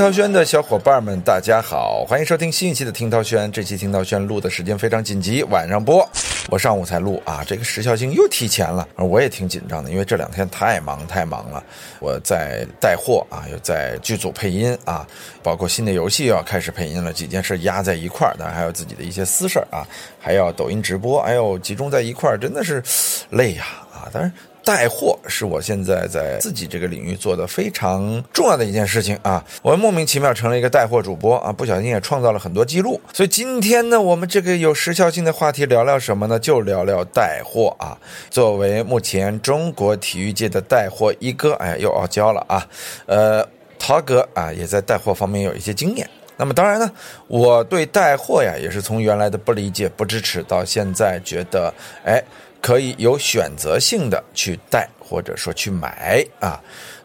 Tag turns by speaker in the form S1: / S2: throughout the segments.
S1: 听涛轩的小伙伴们，大家好，欢迎收听新一期的听涛轩。这期听涛轩录的时间非常紧急，晚上播。我上午才录啊，这个时效性又提前了，我也挺紧张的，因为这两天太忙太忙了。我在带货啊，又在剧组配音啊，包括新的游戏又要开始配音了，几件事压在一块儿，当然还有自己的一些私事儿啊，还要抖音直播，哎呦，集中在一块儿，真的是累呀！当然。带货是我现在在自己这个领域做的非常重要的一件事情啊！我莫名其妙成了一个带货主播啊，不小心也创造了很多记录。所以今天呢，我们这个有时效性的话题聊聊什么呢？就聊聊带货啊。作为目前中国体育界的带货一哥，哎，又傲娇了啊！呃，陶哥啊，也在带货方面有一些经验。那么当然呢，我对带货呀，也是从原来的不理解、不支持，到现在觉得，哎。可以有选择性的去带，或者说去买啊。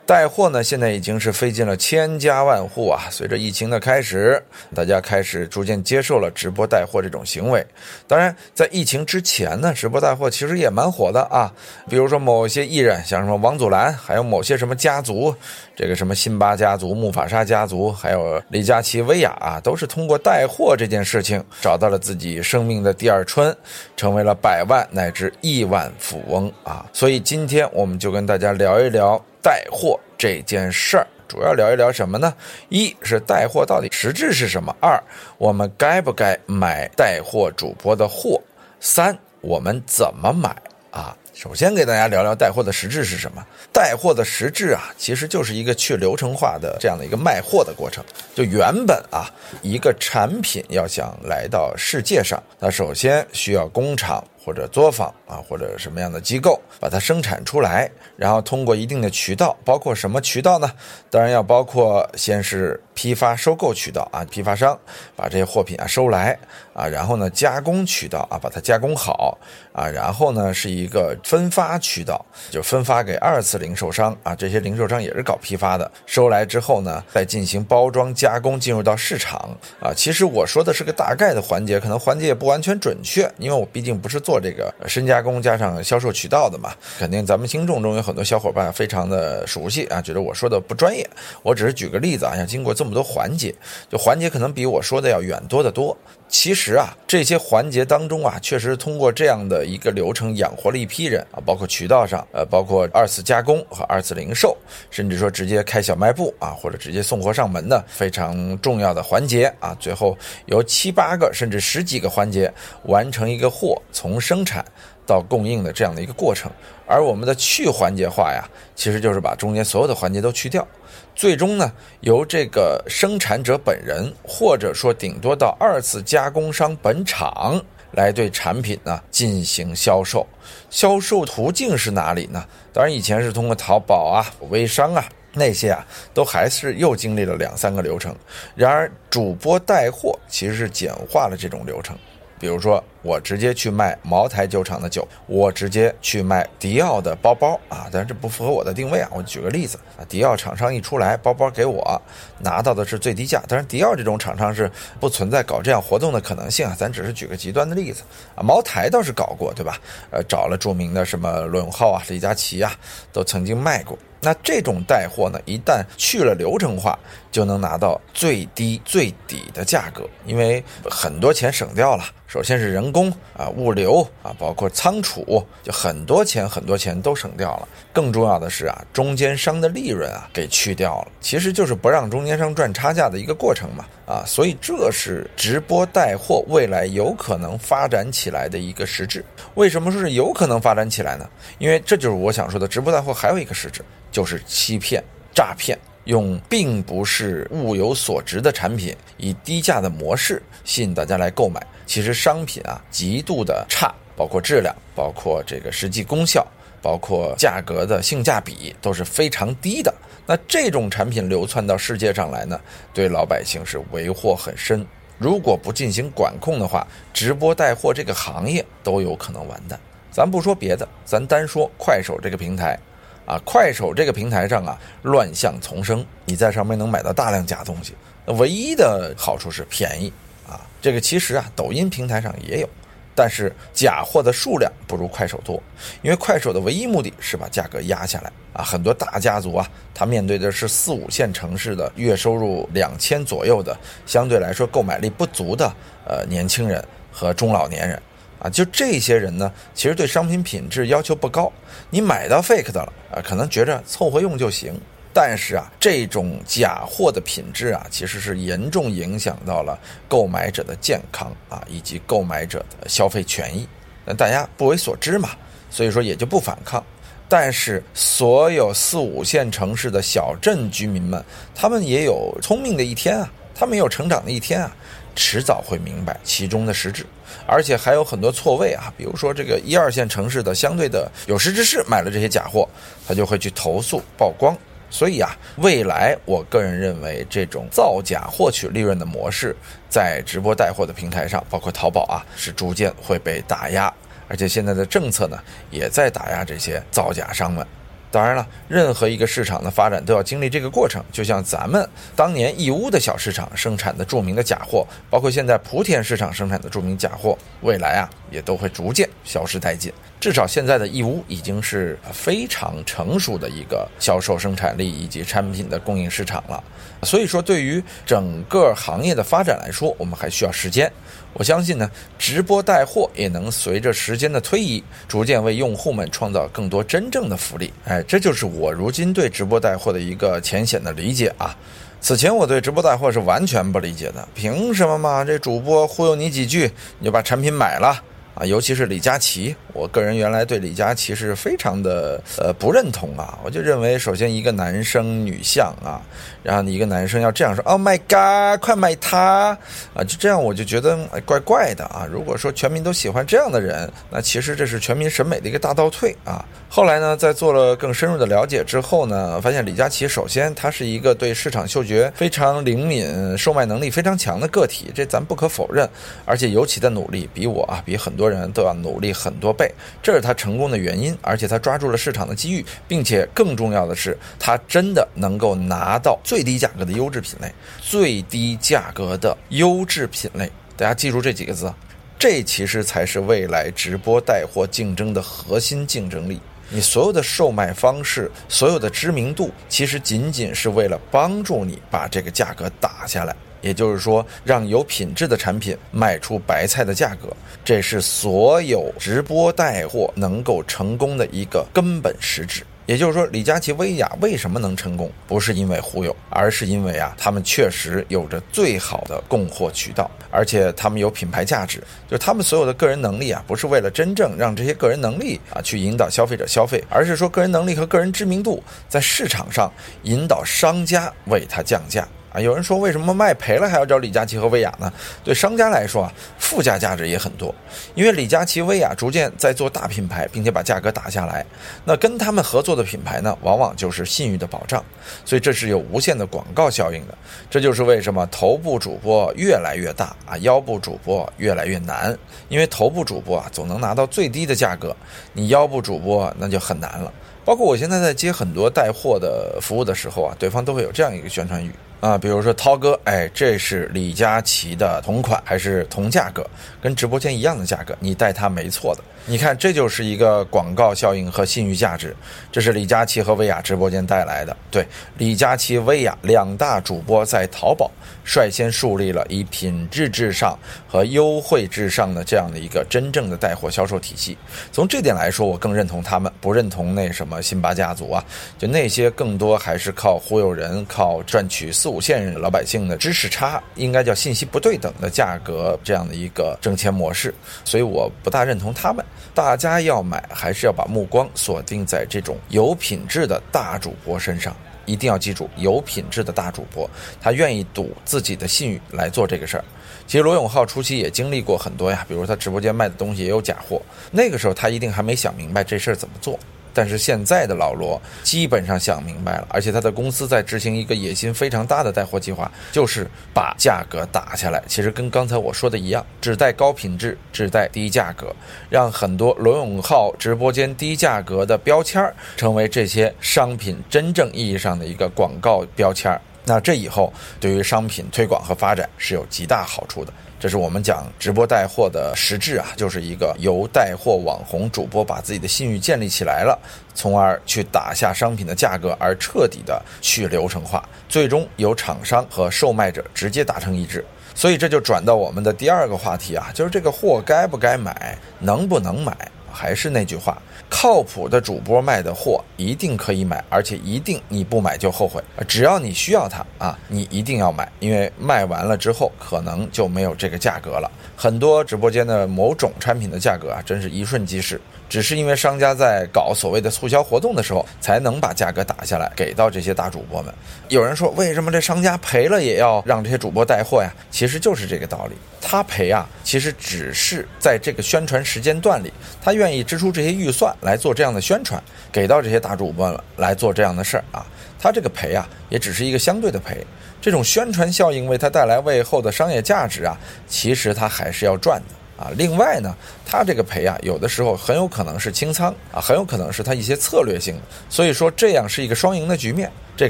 S1: 带货呢，现在已经是费尽了千家万户啊。随着疫情的开始，大家开始逐渐接受了直播带货这种行为。当然，在疫情之前呢，直播带货其实也蛮火的啊。比如说某些艺人，像什么王祖蓝，还有某些什么家族，这个什么辛巴家族、木法沙家族，还有李佳琦、薇娅啊，都是通过带货这件事情找到了自己生命的第二春，成为了百万乃至亿万富翁啊。所以今天我们就跟大家聊一聊。带货这件事儿，主要聊一聊什么呢？一是带货到底实质是什么？二，我们该不该买带货主播的货？三，我们怎么买啊？首先给大家聊聊带货的实质是什么？带货的实质啊，其实就是一个去流程化的这样的一个卖货的过程。就原本啊，一个产品要想来到世界上，那首先需要工厂。或者作坊啊，或者什么样的机构把它生产出来，然后通过一定的渠道，包括什么渠道呢？当然要包括先是批发收购渠道啊，批发商把这些货品啊收来啊，然后呢加工渠道啊把它加工好啊，然后呢是一个分发渠道，就分发给二次零售商啊，这些零售商也是搞批发的，收来之后呢再进行包装加工，进入到市场啊。其实我说的是个大概的环节，可能环节也不完全准确，因为我毕竟不是做。做这个深加工加上销售渠道的嘛，肯定咱们听众中有很多小伙伴非常的熟悉啊，觉得我说的不专业。我只是举个例子啊，要经过这么多环节，就环节可能比我说的要远多得多。其实啊，这些环节当中啊，确实通过这样的一个流程养活了一批人啊，包括渠道上，呃，包括二次加工和二次零售，甚至说直接开小卖部啊，或者直接送货上门的非常重要的环节啊，最后由七八个甚至十几个环节完成一个货从生产到供应的这样的一个过程。而我们的去环节化呀，其实就是把中间所有的环节都去掉。最终呢，由这个生产者本人，或者说顶多到二次加工商本厂来对产品呢进行销售。销售途径是哪里呢？当然以前是通过淘宝啊、微商啊那些啊，都还是又经历了两三个流程。然而主播带货其实是简化了这种流程。比如说，我直接去卖茅台酒厂的酒，我直接去卖迪奥的包包啊，但是这不符合我的定位啊。我举个例子啊，迪奥厂商一出来，包包给我拿到的是最低价，但是迪奥这种厂商是不存在搞这样活动的可能性啊。咱只是举个极端的例子啊，茅台倒是搞过，对吧？呃，找了著名的什么罗永浩啊、李佳琦啊，都曾经卖过。那这种带货呢，一旦去了流程化，就能拿到最低最底的价格，因为很多钱省掉了。首先是人工啊、物流啊，包括仓储，就很多钱很多钱都省掉了。更重要的是啊，中间商的利润啊给去掉了，其实就是不让中间商赚差价的一个过程嘛。啊，所以这是直播带货未来有可能发展起来的一个实质。为什么说是有可能发展起来呢？因为这就是我想说的，直播带货还有一个实质。就是欺骗、诈骗，用并不是物有所值的产品，以低价的模式吸引大家来购买。其实商品啊极度的差，包括质量，包括这个实际功效，包括价格的性价比都是非常低的。那这种产品流窜到世界上来呢，对老百姓是为祸很深。如果不进行管控的话，直播带货这个行业都有可能完蛋。咱不说别的，咱单说快手这个平台。啊，快手这个平台上啊，乱象丛生，你在上面能买到大量假东西。唯一的好处是便宜啊。这个其实啊，抖音平台上也有，但是假货的数量不如快手多，因为快手的唯一目的是把价格压下来啊。很多大家族啊，他面对的是四五线城市的月收入两千左右的，相对来说购买力不足的呃年轻人和中老年人啊。就这些人呢，其实对商品品质要求不高，你买到 fake 的了啊，可能觉着凑合用就行。但是啊，这种假货的品质啊，其实是严重影响到了购买者的健康啊，以及购买者的消费权益。那大家不为所知嘛，所以说也就不反抗。但是所有四五线城市的小镇居民们，他们也有聪明的一天啊，他们也有成长的一天啊，迟早会明白其中的实质。而且还有很多错位啊，比如说这个一二线城市的相对的有识之士买了这些假货，他就会去投诉曝光。所以啊，未来我个人认为，这种造假获取利润的模式，在直播带货的平台上，包括淘宝啊，是逐渐会被打压。而且现在的政策呢，也在打压这些造假商们。当然了，任何一个市场的发展都要经历这个过程。就像咱们当年义乌的小市场生产的著名的假货，包括现在莆田市场生产的著名假货，未来啊，也都会逐渐消失殆尽。至少现在的义乌已经是非常成熟的一个销售生产力以及产品的供应市场了。所以说，对于整个行业的发展来说，我们还需要时间。我相信呢，直播带货也能随着时间的推移，逐渐为用户们创造更多真正的福利。哎，这就是我如今对直播带货的一个浅显的理解啊。此前我对直播带货是完全不理解的，凭什么嘛？这主播忽悠你几句，你就把产品买了？啊，尤其是李佳琦，我个人原来对李佳琦是非常的呃不认同啊。我就认为，首先一个男生女相啊，然后你一个男生要这样说，Oh my god，快买它啊！就这样，我就觉得怪怪的啊。如果说全民都喜欢这样的人，那其实这是全民审美的一个大倒退啊。后来呢，在做了更深入的了解之后呢，发现李佳琦首先他是一个对市场嗅觉非常灵敏、售卖能力非常强的个体，这咱不可否认。而且尤其的努力，比我啊，比很多。很多人都要努力很多倍，这是他成功的原因。而且他抓住了市场的机遇，并且更重要的是，他真的能够拿到最低价格的优质品类，最低价格的优质品类。大家记住这几个字，这其实才是未来直播带货竞争的核心竞争力。你所有的售卖方式，所有的知名度，其实仅仅是为了帮助你把这个价格打下来。也就是说，让有品质的产品卖出白菜的价格，这是所有直播带货能够成功的一个根本实质。也就是说，李佳琦、薇娅为什么能成功，不是因为忽悠，而是因为啊，他们确实有着最好的供货渠道，而且他们有品牌价值。就他们所有的个人能力啊，不是为了真正让这些个人能力啊去引导消费者消费，而是说个人能力和个人知名度在市场上引导商家为他降价。啊，有人说为什么卖赔了还要找李佳琦和薇娅呢？对商家来说啊，附加价值也很多，因为李佳琦、薇娅逐渐在做大品牌，并且把价格打下来。那跟他们合作的品牌呢，往往就是信誉的保障，所以这是有无限的广告效应的。这就是为什么头部主播越来越大啊，腰部主播越来越难，因为头部主播啊总能拿到最低的价格，你腰部主播那就很难了。包括我现在在接很多带货的服务的时候啊，对方都会有这样一个宣传语。啊，比如说涛哥，哎，这是李佳琦的同款还是同价格，跟直播间一样的价格，你带他没错的。你看，这就是一个广告效应和信誉价值，这是李佳琦和薇娅直播间带来的。对，李佳琦、薇娅两大主播在淘宝率先树立了以品质至上和优惠至上的这样的一个真正的带货销售体系。从这点来说，我更认同他们，不认同那什么辛巴家族啊，就那些更多还是靠忽悠人、靠赚取四五线老百姓的知识差，应该叫信息不对等的价格这样的一个挣钱模式。所以我不大认同他们。大家要买，还是要把目光锁定在这种有品质的大主播身上。一定要记住，有品质的大主播，他愿意赌自己的信誉来做这个事儿。其实罗永浩初期也经历过很多呀，比如他直播间卖的东西也有假货，那个时候他一定还没想明白这事儿怎么做。但是现在的老罗基本上想明白了，而且他的公司在执行一个野心非常大的带货计划，就是把价格打下来。其实跟刚才我说的一样，只带高品质，只带低价格，让很多罗永浩直播间低价格的标签成为这些商品真正意义上的一个广告标签。那这以后对于商品推广和发展是有极大好处的。这是我们讲直播带货的实质啊，就是一个由带货网红主播把自己的信誉建立起来了，从而去打下商品的价格，而彻底的去流程化，最终由厂商和售卖者直接达成一致。所以这就转到我们的第二个话题啊，就是这个货该不该买，能不能买？还是那句话。靠谱的主播卖的货一定可以买，而且一定你不买就后悔。只要你需要它啊，你一定要买，因为卖完了之后可能就没有这个价格了。很多直播间的某种产品的价格啊，真是一瞬即逝。只是因为商家在搞所谓的促销活动的时候，才能把价格打下来给到这些大主播们。有人说，为什么这商家赔了也要让这些主播带货呀？其实就是这个道理。他赔啊，其实只是在这个宣传时间段里，他愿意支出这些预算来做这样的宣传，给到这些大主播们来做这样的事儿啊。他这个赔啊，也只是一个相对的赔。这种宣传效应为他带来背后的商业价值啊，其实他还是要赚的。啊，另外呢，他这个赔啊，有的时候很有可能是清仓啊，很有可能是他一些策略性的，所以说这样是一个双赢的局面。这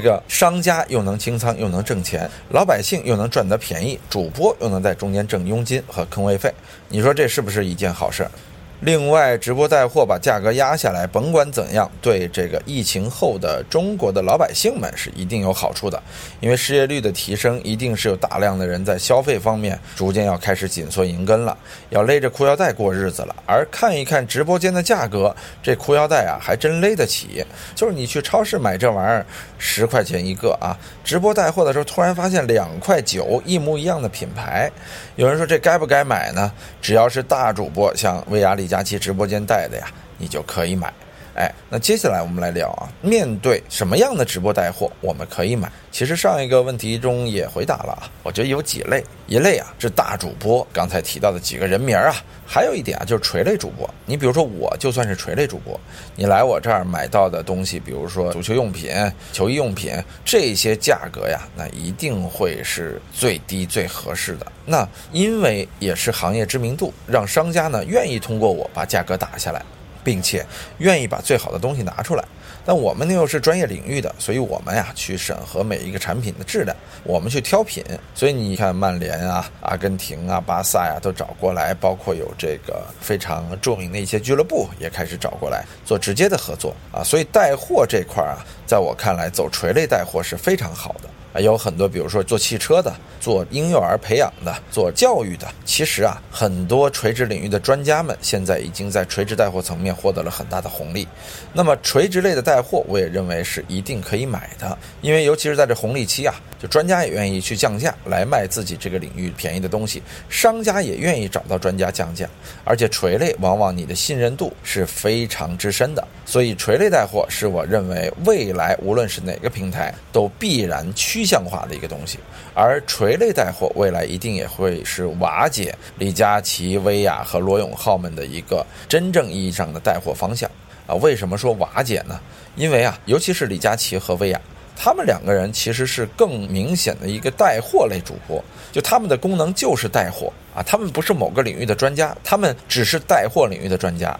S1: 个商家又能清仓，又能挣钱，老百姓又能赚得便宜，主播又能在中间挣佣金和坑位费，你说这是不是一件好事？另外，直播带货把价格压下来，甭管怎样，对这个疫情后的中国的老百姓们是一定有好处的。因为失业率的提升，一定是有大量的人在消费方面逐渐要开始紧缩银根了，要勒着裤腰带过日子了。而看一看直播间的价格，这裤腰带啊，还真勒得起。就是你去超市买这玩意儿，十块钱一个啊，直播带货的时候突然发现两块九，一模一样的品牌，有人说这该不该买呢？只要是大主播，像薇娅里。李佳琦直播间带的呀，你就可以买。哎，那接下来我们来聊啊，面对什么样的直播带货，我们可以买？其实上一个问题中也回答了啊，我觉得有几类，一类啊是大主播，刚才提到的几个人名啊，还有一点啊就是垂类主播。你比如说我就算是垂类主播，你来我这儿买到的东西，比如说足球用品、球衣用品这些价格呀，那一定会是最低最合适的。那因为也是行业知名度，让商家呢愿意通过我把价格打下来，并且愿意把最好的东西拿出来。但我们呢又是专业领域的，所以我们呀去审核每一个产品的质量，我们去挑品。所以你看，曼联啊、阿根廷啊、巴萨呀都找过来，包括有这个非常著名的一些俱乐部也开始找过来做直接的合作啊。所以带货这块啊，在我看来，走垂类带货是非常好的。还有很多，比如说做汽车的、做婴幼儿培养的、做教育的，其实啊，很多垂直领域的专家们现在已经在垂直带货层面获得了很大的红利。那么垂直类的带货，我也认为是一定可以买的，因为尤其是在这红利期啊，就专家也愿意去降价来卖自己这个领域便宜的东西，商家也愿意找到专家降价，而且垂类往往你的信任度是非常之深的，所以垂类带货是我认为未来无论是哪个平台都必然趋。象化的一个东西，而垂类带货未来一定也会是瓦解李佳琦、薇娅和罗永浩们的一个真正意义上的带货方向啊！为什么说瓦解呢？因为啊，尤其是李佳琦和薇娅，他们两个人其实是更明显的一个带货类主播，就他们的功能就是带货啊，他们不是某个领域的专家，他们只是带货领域的专家。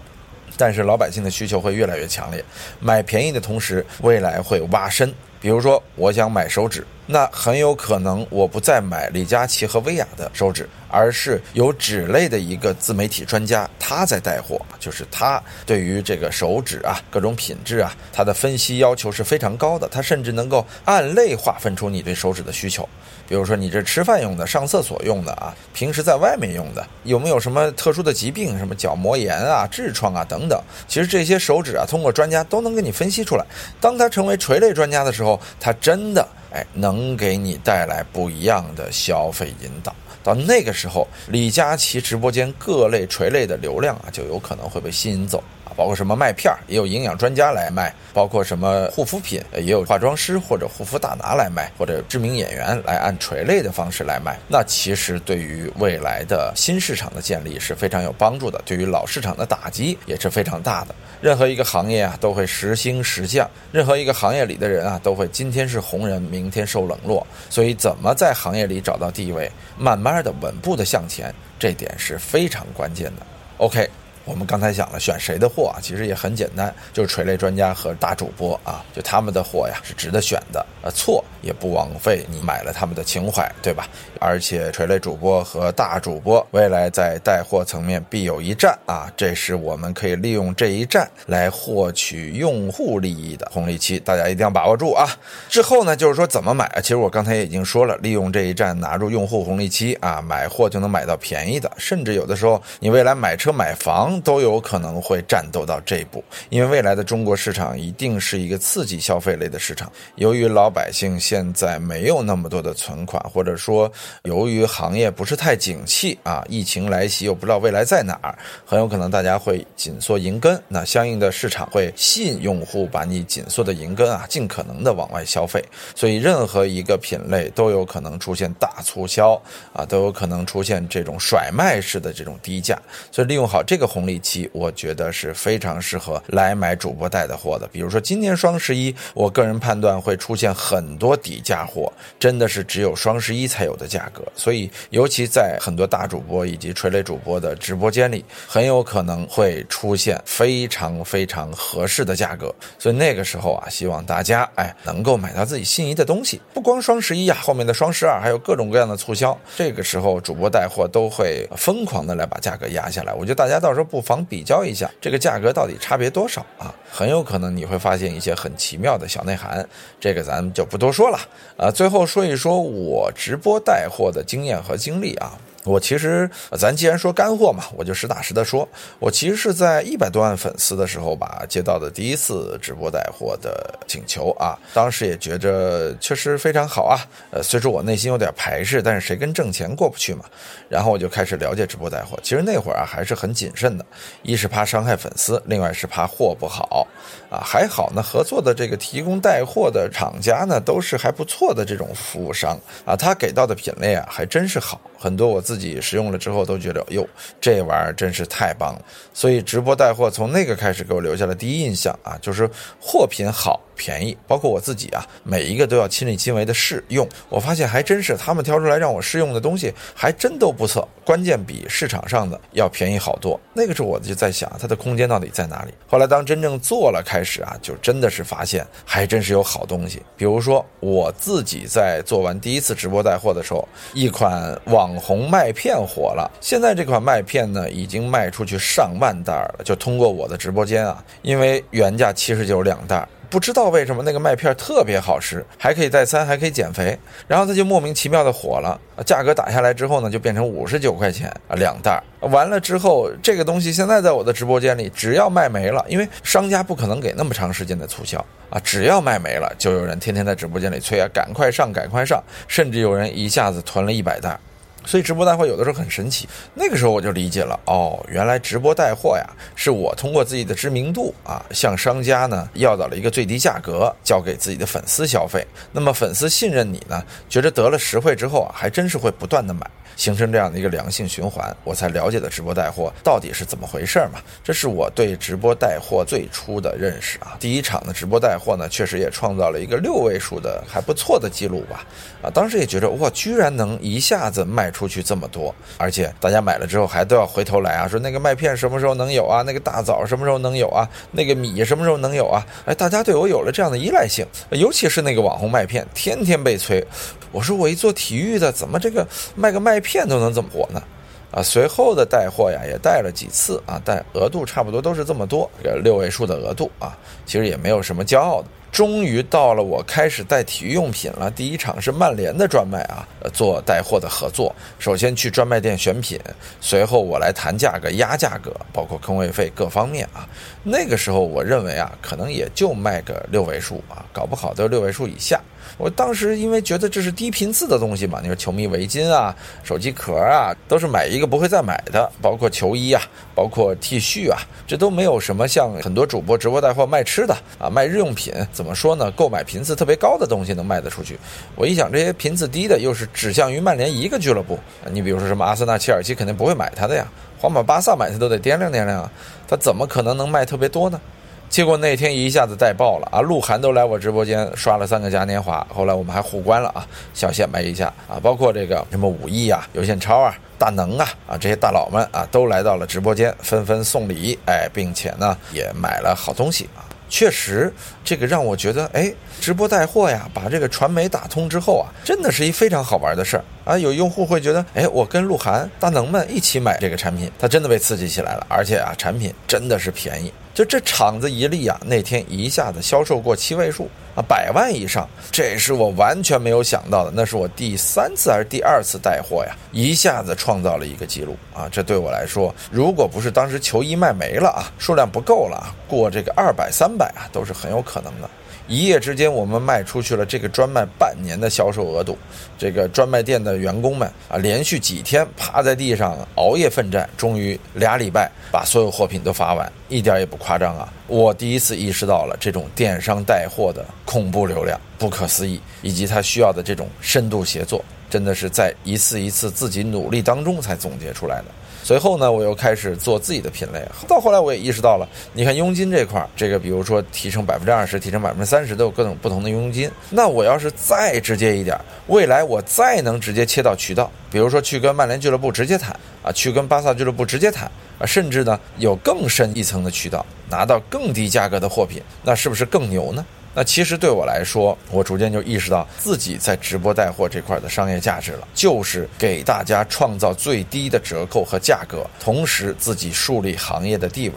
S1: 但是老百姓的需求会越来越强烈，买便宜的同时，未来会挖深。比如说，我想买手指，那很有可能我不再买李佳琦和薇娅的手指，而是有纸类的一个自媒体专家他在带货，就是他对于这个手指啊各种品质啊，他的分析要求是非常高的，他甚至能够按类划分出你对手指的需求。比如说，你这吃饭用的、上厕所用的啊，平时在外面用的，有没有什么特殊的疾病，什么角膜炎啊、痔疮啊等等？其实这些手指啊，通过专家都能给你分析出来。当他成为垂类专家的时候，他真的能给你带来不一样的消费引导。到那个时候，李佳琦直播间各类垂类的流量啊，就有可能会被吸引走。包括什么麦片儿，也有营养专家来卖；包括什么护肤品，也有化妆师或者护肤大拿来卖，或者知名演员来按垂类的方式来卖。那其实对于未来的新市场的建立是非常有帮助的，对于老市场的打击也是非常大的。任何一个行业啊，都会时兴时降；任何一个行业里的人啊，都会今天是红人，明天受冷落。所以，怎么在行业里找到地位，慢慢的稳步的向前，这点是非常关键的。OK。我们刚才讲了选谁的货啊，其实也很简单，就是垂类专家和大主播啊，就他们的货呀是值得选的。呃错也不枉费你买了他们的情怀，对吧？而且垂类主播和大主播未来在带货层面必有一战啊，这是我们可以利用这一战来获取用户利益的红利期，大家一定要把握住啊！之后呢，就是说怎么买啊？其实我刚才也已经说了，利用这一战拿住用户红利期啊，买货就能买到便宜的，甚至有的时候你未来买车买房都有可能会战斗到这一步，因为未来的中国市场一定是一个刺激消费类的市场，由于老百姓现在没有那么多的存款，或者说由于行业不是太景气啊，疫情来袭又不知道未来在哪儿，很有可能大家会紧缩银根，那相应的市场会吸引用户把你紧缩的银根啊，尽可能的往外消费，所以任何一个品类都有可能出现大促销啊，都有可能出现这种甩卖式的这种低价，所以利用好这个红利期，我觉得是非常适合来买主播带的货的。比如说今年双十一，我个人判断会出现很多底价货，真的是只有双十一才有的价格，所以尤其在很多大主播以及垂类主播的直播间里，很有可能会出现非常非常合适的价格，所以那个时候啊，希望大家哎能够买到自己心仪的东西，不光双十一啊，后面的双十二还有各种各样的促销，这个时候主播带货都会疯狂的来把价格压下来，我觉得大家到时候不不妨比较一下这个价格到底差别多少啊，很有可能你会发现一些很奇妙的小内涵，这个咱们就不多说了啊，最后说一说我直播带货的经验和经历啊。我其实，咱既然说干货嘛，我就实打实的说，我其实是在一百多万粉丝的时候吧，接到的第一次直播带货的请求啊。当时也觉着确实非常好啊。呃，虽说我内心有点排斥，但是谁跟挣钱过不去嘛？然后我就开始了解直播带货。其实那会儿啊，还是很谨慎的，一是怕伤害粉丝，另外是怕货不好啊。还好呢，合作的这个提供带货的厂家呢，都是还不错的这种服务商啊，他给到的品类啊，还真是好，很多我自。己使用了之后都觉得哟，这玩意儿真是太棒了。所以直播带货从那个开始给我留下了第一印象啊，就是货品好。便宜，包括我自己啊，每一个都要亲力亲为的试用。我发现还真是他们挑出来让我试用的东西，还真都不错。关键比市场上的要便宜好多。那个时候我就在想，它的空间到底在哪里？后来当真正做了开是啊，就真的是发现还真是有好东西。比如说我自己在做完第一次直播带货的时候，一款网红麦片火了。现在这款麦片呢，已经卖出去上万袋了。就通过我的直播间啊，因为原价七十九两袋。不知道为什么那个麦片特别好吃，还可以代餐，还可以减肥，然后它就莫名其妙的火了。价格打下来之后呢，就变成五十九块钱啊两袋。完了之后，这个东西现在在我的直播间里，只要卖没了，因为商家不可能给那么长时间的促销啊，只要卖没了，就有人天天在直播间里催啊，赶快上，赶快上，甚至有人一下子囤了一百袋。所以直播带货有的时候很神奇，那个时候我就理解了哦，原来直播带货呀，是我通过自己的知名度啊，向商家呢要到了一个最低价格，交给自己的粉丝消费。那么粉丝信任你呢，觉着得了实惠之后啊，还真是会不断的买。形成这样的一个良性循环，我才了解的直播带货到底是怎么回事嘛？这是我对直播带货最初的认识啊。第一场的直播带货呢，确实也创造了一个六位数的还不错的记录吧。啊，当时也觉得哇，居然能一下子卖出去这么多，而且大家买了之后还都要回头来啊，说那个麦片什么时候能有啊？那个大枣什么时候能有啊？那个米什么时候能有啊？哎，大家对我有了这样的依赖性，尤其是那个网红麦片，天天被催。我说我一做体育的，怎么这个卖个麦片都能这么火呢？啊，随后的带货呀也带了几次啊，但额度差不多都是这么多，六位数的额度啊，其实也没有什么骄傲的。终于到了我开始带体育用品了，第一场是曼联的专卖啊，做带货的合作。首先去专卖店选品，随后我来谈价格压价格，包括坑位费各方面啊。那个时候我认为啊，可能也就卖个六位数啊，搞不好都六位数以下。我当时因为觉得这是低频次的东西嘛，你说球迷围巾啊、手机壳啊，都是买一个不会再买的，包括球衣啊、包括 T 恤啊，这都没有什么像很多主播直播带货卖吃的啊、卖日用品，怎么怎么说呢？购买频次特别高的东西能卖得出去。我一想，这些频次低的又是指向于曼联一个俱乐部，你比如说什么阿森纳、切尔西肯定不会买它的呀，皇马、巴萨买它都得掂量掂量啊，它怎么可能能卖特别多呢？结果那天一下子带爆了啊！鹿晗都来我直播间刷了三个嘉年华，后来我们还互关了啊，小显摆一下啊，包括这个什么武艺啊、有线超啊、大能啊啊这些大佬们啊都来到了直播间，纷纷送礼，哎，并且呢也买了好东西啊。确实，这个让我觉得，哎，直播带货呀，把这个传媒打通之后啊，真的是一非常好玩的事儿。啊。有用户会觉得，哎，我跟鹿晗、大能们一起买这个产品，他真的被刺激起来了，而且啊，产品真的是便宜。就这厂子一立啊，那天一下子销售过七位数啊，百万以上，这是我完全没有想到的。那是我第三次还是第二次带货呀，一下子创造了一个记录啊！这对我来说，如果不是当时球衣卖没了啊，数量不够了，过这个二百三百啊，都是很有可能的。一夜之间，我们卖出去了这个专卖半年的销售额度。这个专卖店的员工们啊，连续几天趴在地上熬夜奋战，终于俩礼拜把所有货品都发完，一点也不夸张啊！我第一次意识到了这种电商带货的恐怖流量，不可思议，以及它需要的这种深度协作，真的是在一次一次自己努力当中才总结出来的。随后呢，我又开始做自己的品类。到后来，我也意识到了，你看佣金这块儿，这个比如说提成百分之二十，提成百分之三十，都有各种不同的佣金。那我要是再直接一点，未来我再能直接切到渠道，比如说去跟曼联俱乐部直接谈啊，去跟巴萨俱乐部直接谈啊，甚至呢有更深一层的渠道，拿到更低价格的货品，那是不是更牛呢？那其实对我来说，我逐渐就意识到自己在直播带货这块的商业价值了，就是给大家创造最低的折扣和价格，同时自己树立行业的地位，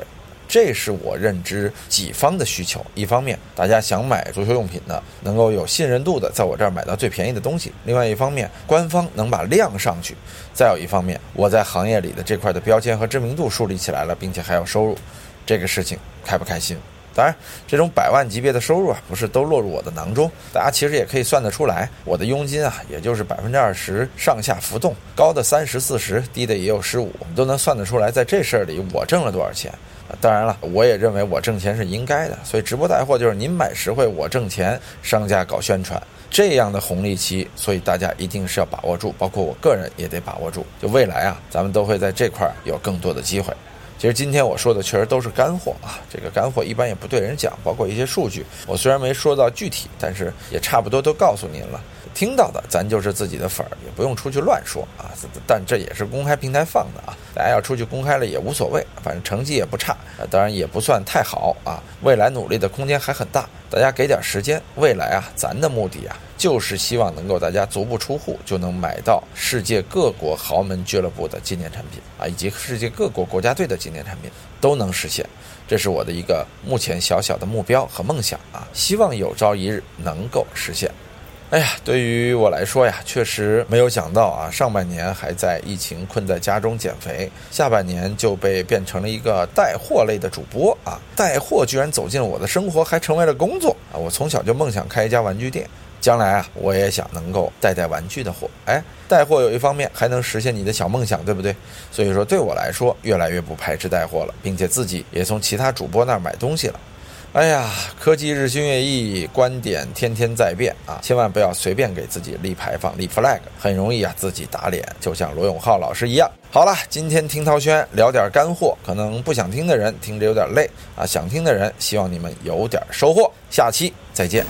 S1: 这是我认知己方的需求。一方面，大家想买足球用品的，能够有信任度的在我这儿买到最便宜的东西；另外一方面，官方能把量上去；再有一方面，我在行业里的这块的标签和知名度树立起来了，并且还有收入，这个事情开不开心？当然，这种百万级别的收入啊，不是都落入我的囊中。大家其实也可以算得出来，我的佣金啊，也就是百分之二十上下浮动，高的三十四十，低的也有十五，都能算得出来，在这事儿里我挣了多少钱。当然了，我也认为我挣钱是应该的。所以直播带货就是您买实惠，我挣钱，商家搞宣传这样的红利期，所以大家一定是要把握住，包括我个人也得把握住。就未来啊，咱们都会在这块儿有更多的机会。其实今天我说的确实都是干货啊，这个干货一般也不对人讲，包括一些数据，我虽然没说到具体，但是也差不多都告诉您了。听到的咱就是自己的粉儿，也不用出去乱说啊。但这也是公开平台放的啊，大家要出去公开了也无所谓，反正成绩也不差，当然也不算太好啊。未来努力的空间还很大，大家给点时间，未来啊，咱的目的啊。就是希望能够大家足不出户就能买到世界各国豪门俱乐部的纪念产品啊，以及世界各国国家队的纪念产品都能实现，这是我的一个目前小小的目标和梦想啊，希望有朝一日能够实现。哎呀，对于我来说呀，确实没有想到啊，上半年还在疫情困在家中减肥，下半年就被变成了一个带货类的主播啊，带货居然走进了我的生活，还成为了工作啊！我从小就梦想开一家玩具店。将来啊，我也想能够带带玩具的货。哎，带货有一方面还能实现你的小梦想，对不对？所以说，对我来说，越来越不排斥带货了，并且自己也从其他主播那儿买东西了。哎呀，科技日新月异，观点天天在变啊！千万不要随便给自己立牌坊、立 flag，很容易啊自己打脸，就像罗永浩老师一样。好了，今天听涛轩聊点干货，可能不想听的人听着有点累啊，想听的人希望你们有点收获。下期再见。